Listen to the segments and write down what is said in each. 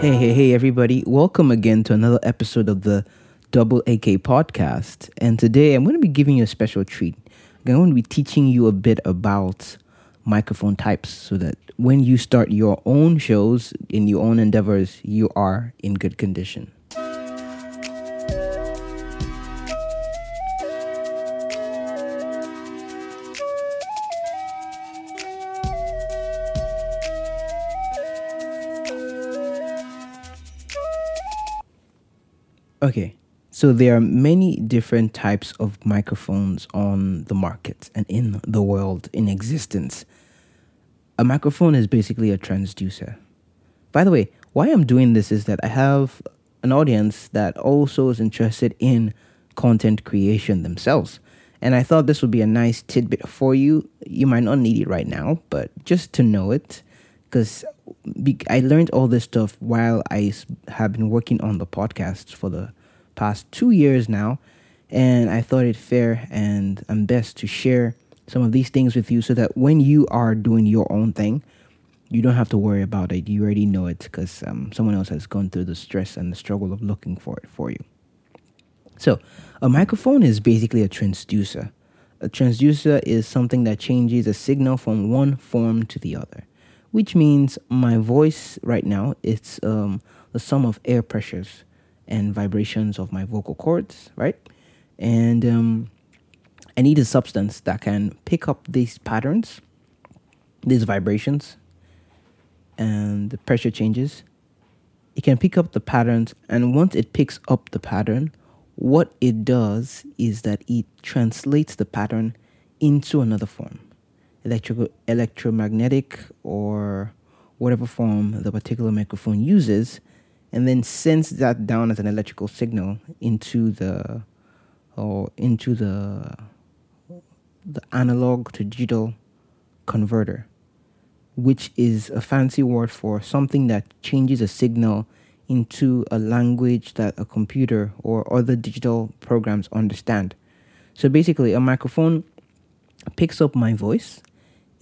Hey, hey, hey, everybody. Welcome again to another episode of the Double AK podcast. And today I'm going to be giving you a special treat. I'm going to be teaching you a bit about microphone types so that when you start your own shows in your own endeavors, you are in good condition. Okay, so there are many different types of microphones on the market and in the world in existence. A microphone is basically a transducer. By the way, why I'm doing this is that I have an audience that also is interested in content creation themselves. And I thought this would be a nice tidbit for you. You might not need it right now, but just to know it, because I learned all this stuff while I have been working on the podcast for the past two years now. And I thought it fair and and best to share some of these things with you so that when you are doing your own thing, you don't have to worry about it. You already know it because um, someone else has gone through the stress and the struggle of looking for it for you. So, a microphone is basically a transducer. A transducer is something that changes a signal from one form to the other which means my voice right now it's um, the sum of air pressures and vibrations of my vocal cords, right? And um, I need a substance that can pick up these patterns, these vibrations, and the pressure changes. It can pick up the patterns, and once it picks up the pattern, what it does is that it translates the pattern into another form electrical, electromagnetic, or whatever form the particular microphone uses, and then sends that down as an electrical signal into the or into the the analog to digital converter, which is a fancy word for something that changes a signal into a language that a computer or other digital programs understand. So basically, a microphone picks up my voice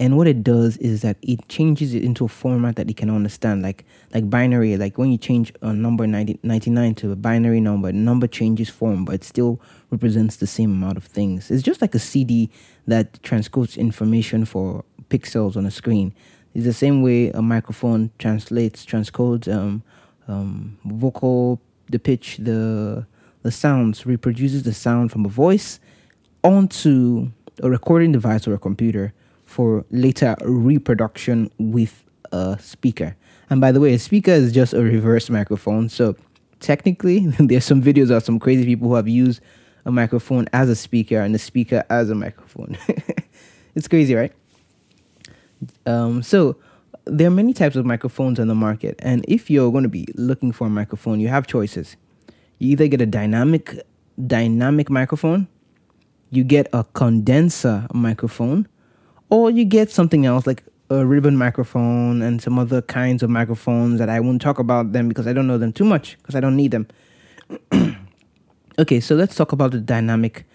and what it does is that it changes it into a format that it can understand like like binary. Like when you change a number 90, 99 to a binary number number changes form but it still represents the same amount of things. It's just like a cd that transcodes information for pixels on a screen. It's the same way a microphone translates transcodes um, um, vocal the pitch the the sounds reproduces the sound from a voice onto a recording device or a computer for later reproduction with a speaker. And by the way, a speaker is just a reverse microphone. So technically, there's some videos of some crazy people who have used a microphone as a speaker and a speaker as a microphone. it's crazy, right? Um, so there are many types of microphones on the market, and if you're going to be looking for a microphone, you have choices. You either get a dynamic dynamic microphone, you get a condenser microphone, or you get something else like a ribbon microphone and some other kinds of microphones that I won't talk about them because I don't know them too much because I don't need them. okay, so let's talk about the dynamic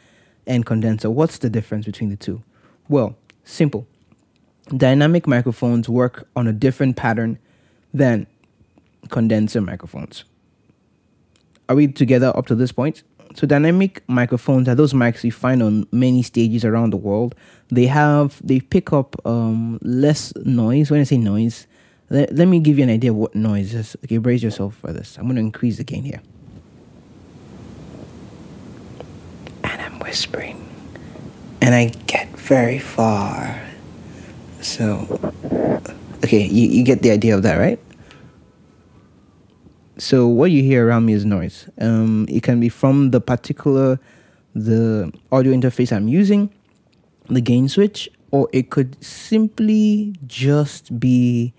and condenser. What's the difference between the two? Well, simple. Dynamic microphones work on a different pattern than condenser microphones. Are we together up to this point? So dynamic microphones are those mics you find on many stages around the world. They have they pick up um, less noise. When I say noise, let, let me give you an idea of what noise is. Okay, brace yourself for this. I'm going to increase the gain here. And I'm whispering. And I get very far. So, okay, you, you get the idea of that, right? So what you hear around me is noise. Um, it can be from the particular the audio interface I'm using, the gain switch, or it could simply just be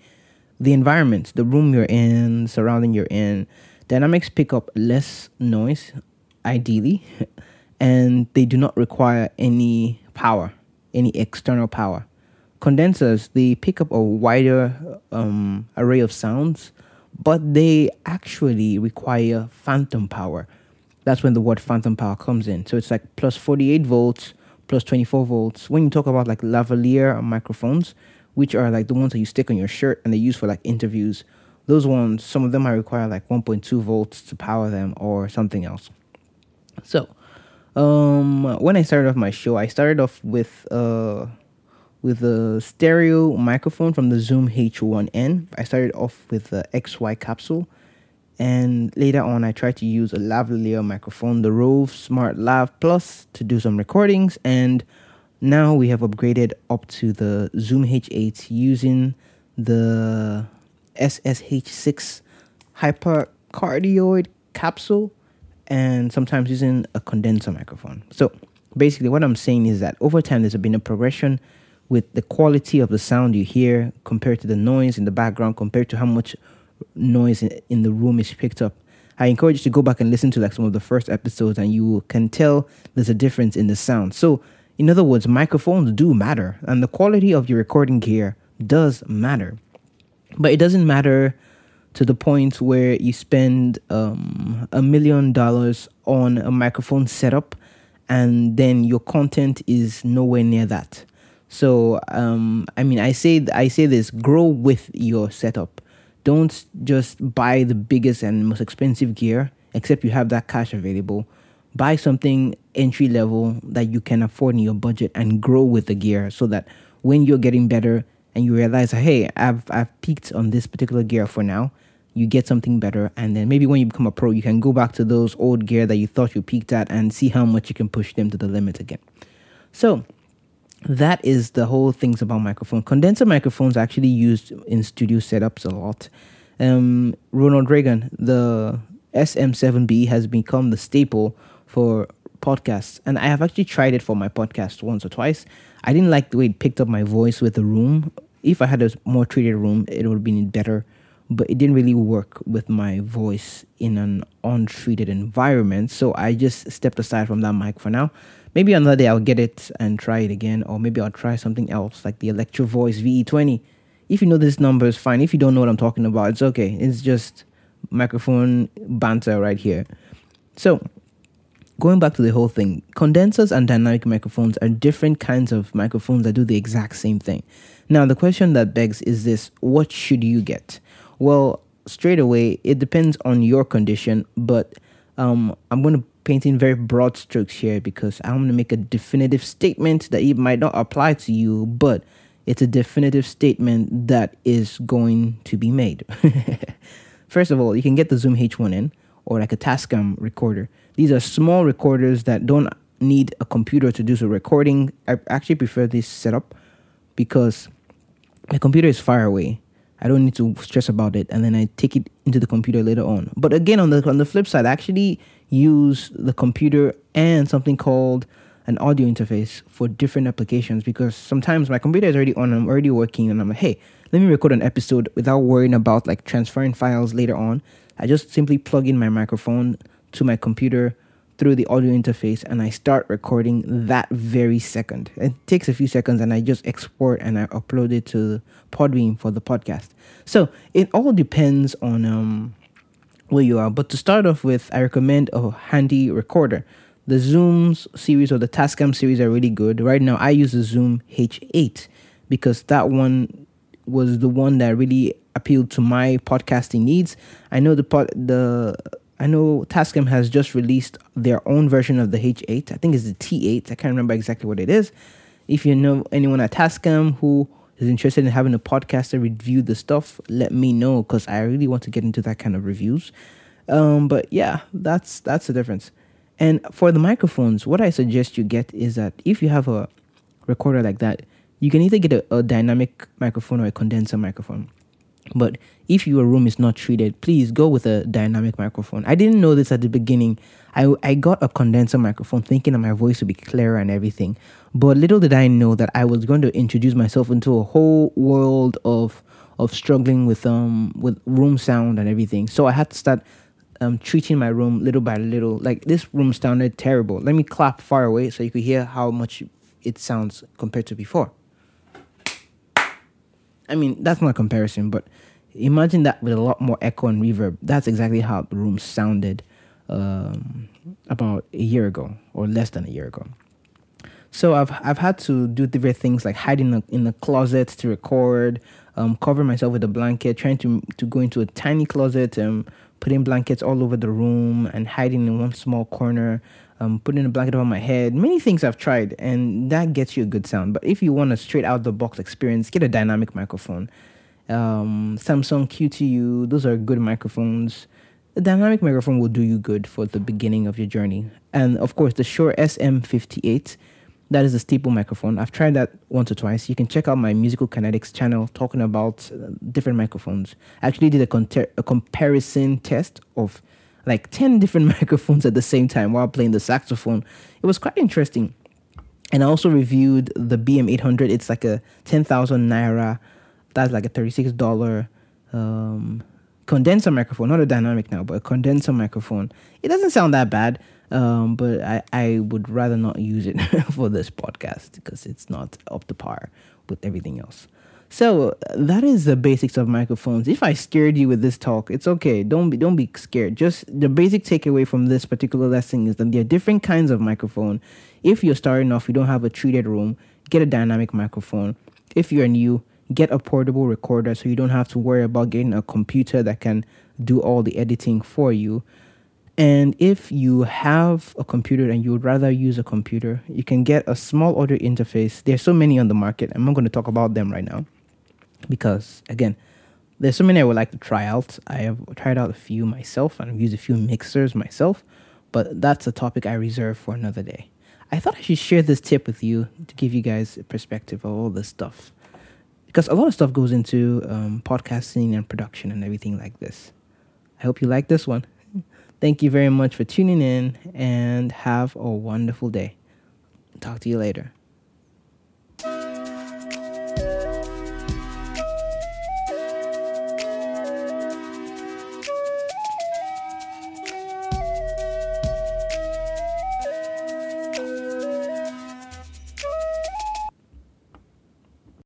the environment, the room you're in, surrounding you're in. Dynamics pick up less noise, ideally, and they do not require any power, any external power. Condensers, they pick up a wider um, array of sounds but they actually require phantom power. That's when the word phantom power comes in. So it's like plus 48 volts, plus 24 volts. When you talk about like lavalier microphones, which are like the ones that you stick on your shirt and they use for like interviews, those ones, some of them might require like 1.2 volts to power them or something else. So, um, when I started off my show, I started off with uh with a stereo microphone from the Zoom H1N. I started off with the XY capsule, and later on, I tried to use a lavalier microphone, the Rode Smart Lav Plus, to do some recordings. And now we have upgraded up to the Zoom H8 using the SSH6 hypercardioid capsule and sometimes using a condenser microphone. So basically, what I'm saying is that over time, there's been a progression with the quality of the sound you hear compared to the noise in the background, compared to how much noise in, in the room is picked up. I encourage you to go back and listen to like some of the first episodes, and you can tell there's a difference in the sound. So, in other words, microphones do matter, and the quality of your recording gear does matter. But it doesn't matter to the point where you spend um, a million dollars on a microphone setup and then your content is nowhere near that. So um, I mean, I say I say this: grow with your setup. Don't just buy the biggest and most expensive gear, except you have that cash available. Buy something entry level that you can afford in your budget, and grow with the gear, so that when you're getting better and you realize, hey, I've I've peaked on this particular gear for now. You get something better, and then maybe when you become a pro, you can go back to those old gear that you thought you peaked at and see how much you can push them to the limit again. So, that is the whole things about microphone. Condenser microphones actually used in studio setups a lot. Um, Ronald Reagan, the SM7B has become the staple for podcasts, and I have actually tried it for my podcast once or twice. I didn't like the way it picked up my voice with the room. If I had a more treated room, it would have been better, but it didn't really work with my voice in an untreated environment. So I just stepped aside from that mic for now maybe another day I'll get it and try it again, or maybe I'll try something else like the Electro Voice RE20. If you know this number, is fine. If you don't know what I'm talking about, it's okay. It's just microphone banter right here. So, going back to the whole thing, condensers and dynamic microphones are different kinds of microphones that do the exact same thing. Now, the question that begs is this what should you get? Well, straight away, it depends on your condition, but um, I'm going to painting very broad strokes here because I'm going to make a definitive statement that it might not apply to you, but it's a definitive statement that is going to be made. First of all, you can get the Zoom H1N or like a Tascam recorder. These are small recorders that don't need a computer to do the recording. I actually prefer this setup because my computer is far away. I don't need to stress about it, and then I take it into the computer later on. But again, on the on the flip side, I actually use the computer and something called an audio interface for different applications because sometimes my computer is already on, I'm already working, and I'm like, hey, let me record an episode without worrying about like transferring files later on. I just simply plug in my microphone to my computer through the audio interface and I start recording that very second. It takes a few seconds and I just export and I upload it to Podbean for the podcast. So it all depends on um, where you are. But to start off with, I recommend a handy recorder. The Zooms series or the Tascam series are really good. Right now, I use the Zoom H8 because that one was the one that really appealed to my podcasting needs. I know the pod, the I know Tascam has just released their own version of the H8. I think it's the T8. I can't remember exactly what it is. If you know anyone at Tascam who is interested in having a podcaster review the stuff, let me know because I really want to get into that kind of reviews. Um, but yeah, that's that's the difference. And for the microphones, what I suggest you get is that if you have a recorder like that, you can either get a, a dynamic microphone or a condenser microphone. But if your room is not treated, please go with a dynamic microphone. I didn't know this at the beginning. I, I got a condenser microphone thinking that my voice would be clearer and everything. But little did I know that I was going to introduce myself into a whole world of of struggling with um with room sound and everything. So I had to start um treating my room little by little. Like this room sounded terrible. Let me clap far away so you could hear how much it sounds compared to before. I mean, that's not a comparison, but imagine that with a lot more echo and reverb. That's exactly how the room sounded um, about a year ago, or less than a year ago. So I've I've had to do different things like hide in a, in closet to record, um, covering myself with a blanket, trying to to go into a tiny closet and putting blankets all over the room and hiding in one small corner. Um, putting a blanket over my head. Many things I've tried, and that gets you a good sound. But if you want a straight out the box experience, get a dynamic microphone. Um, Samson Q2U, those are good microphones. The dynamic microphone will do you good for the beginning of your journey. And of course, the Shure SM58 that is a staple microphone. I've tried that once or twice. You can check out my Musical Kinetics channel talking about uh, different microphones. I actually did a, con- a comparison test of like 10 different microphones at the same time while playing the saxophone. It was quite interesting. And I also reviewed the BM800. It's like a 10,000 Naira. That's like a $36 um, condenser microphone, not a dynamic now, but a condenser microphone. It doesn't sound that bad. Um, but I, I would rather not use it for this podcast because it's not up to par with everything else. So that is the basics of microphones. If I scared you with this talk, it's okay. Don't be don't be scared. Just the basic takeaway from this particular lesson is that there are different kinds of microphone. If you're starting off, you don't have a treated room, get a dynamic microphone. If you're new, get a portable recorder so you don't have to worry about getting a computer that can do all the editing for you. And if you have a computer and you would rather use a computer, you can get a small audio interface. There's so many on the market. I'm not going to talk about them right now because, again, there's so many I would like to try out. I have tried out a few myself and I've used a few mixers myself, but that's a topic I reserve for another day. I thought I should share this tip with you to give you guys a perspective of all this stuff because a lot of stuff goes into um, podcasting and production and everything like this. I hope you like this one. Thank you very much for tuning in and have a wonderful day. Talk to you later.